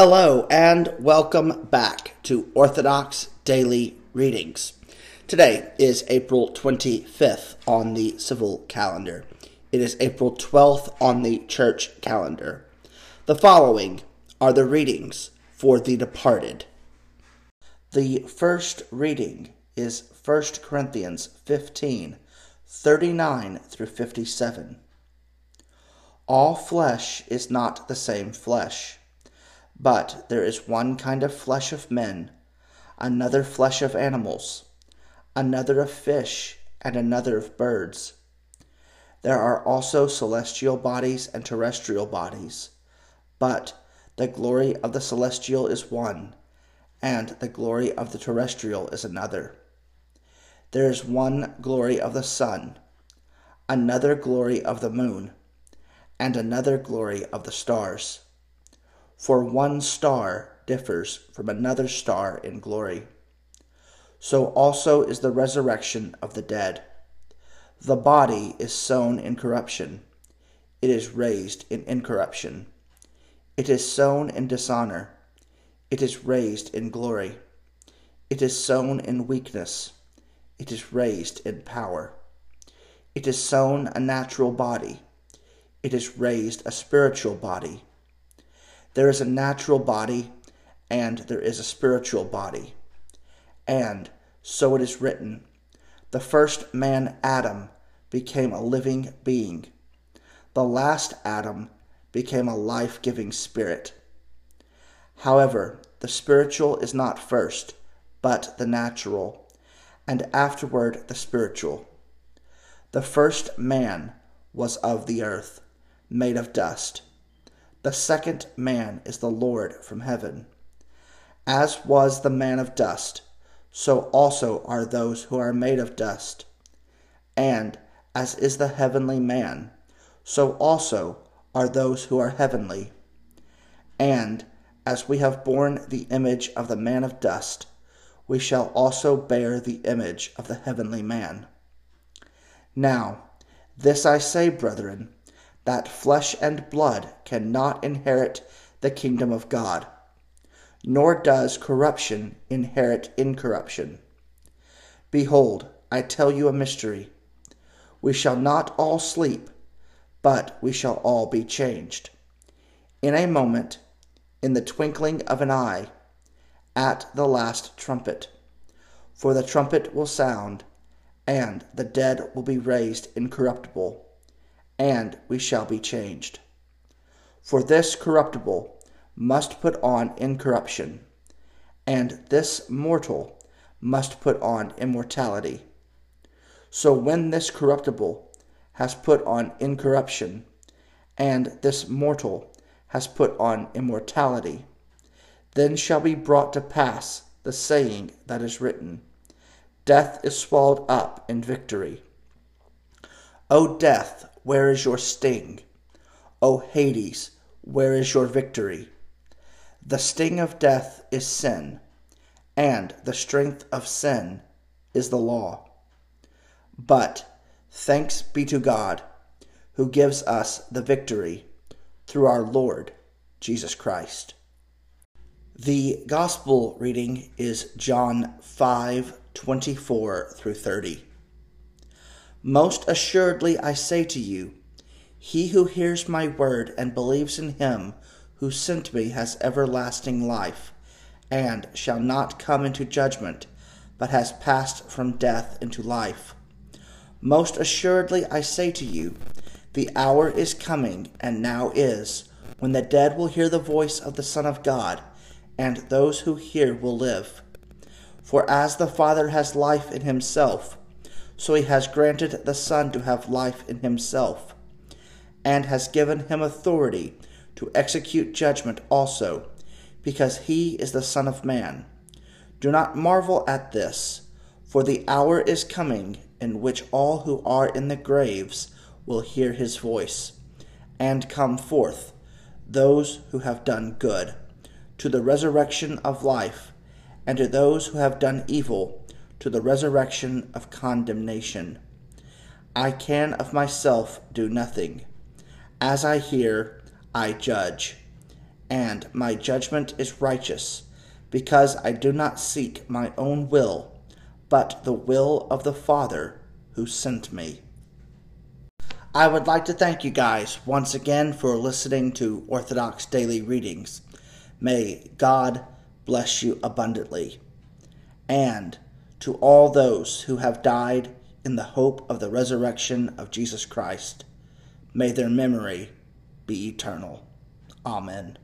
Hello, and welcome back to Orthodox Daily Readings. Today is April 25th on the civil calendar. It is April 12th on the church calendar. The following are the readings for the departed. The first reading is 1 Corinthians 15 39 through 57. All flesh is not the same flesh but there is one kind of flesh of men, another flesh of animals, another of fish, and another of birds. There are also celestial bodies and terrestrial bodies, but the glory of the celestial is one, and the glory of the terrestrial is another. There is one glory of the sun, another glory of the moon, and another glory of the stars for one star differs from another star in glory. So also is the resurrection of the dead. The body is sown in corruption, it is raised in incorruption. It is sown in dishonor, it is raised in glory. It is sown in weakness, it is raised in power. It is sown a natural body, it is raised a spiritual body. There is a natural body, and there is a spiritual body. And so it is written the first man, Adam, became a living being. The last Adam became a life giving spirit. However, the spiritual is not first, but the natural, and afterward the spiritual. The first man was of the earth, made of dust the second man is the Lord from heaven. As was the man of dust, so also are those who are made of dust. And as is the heavenly man, so also are those who are heavenly. And as we have borne the image of the man of dust, we shall also bear the image of the heavenly man. Now, this I say, brethren, that flesh and blood cannot inherit the kingdom of God, nor does corruption inherit incorruption. Behold, I tell you a mystery. We shall not all sleep, but we shall all be changed. In a moment, in the twinkling of an eye, at the last trumpet. For the trumpet will sound, and the dead will be raised incorruptible and we shall be changed. For this corruptible must put on incorruption, and this mortal must put on immortality. So when this corruptible has put on incorruption, and this mortal has put on immortality, then shall be brought to pass the saying that is written Death is swallowed up in victory. O death, where is your sting? O Hades, where is your victory? The sting of death is sin, and the strength of sin is the law. But thanks be to God, who gives us the victory through our Lord Jesus Christ. The gospel reading is John 5 24 through 30. Most assuredly I say to you, he who hears my word and believes in him who sent me has everlasting life, and shall not come into judgment, but has passed from death into life. Most assuredly I say to you, the hour is coming, and now is, when the dead will hear the voice of the Son of God, and those who hear will live. For as the Father has life in himself, so he has granted the Son to have life in himself, and has given him authority to execute judgment also, because he is the Son of Man. Do not marvel at this, for the hour is coming in which all who are in the graves will hear his voice, and come forth, those who have done good, to the resurrection of life, and to those who have done evil, to the resurrection of condemnation. I can of myself do nothing. As I hear, I judge, and my judgment is righteous, because I do not seek my own will, but the will of the Father who sent me. I would like to thank you guys once again for listening to Orthodox Daily Readings. May God bless you abundantly. And to all those who have died in the hope of the resurrection of Jesus Christ, may their memory be eternal. Amen.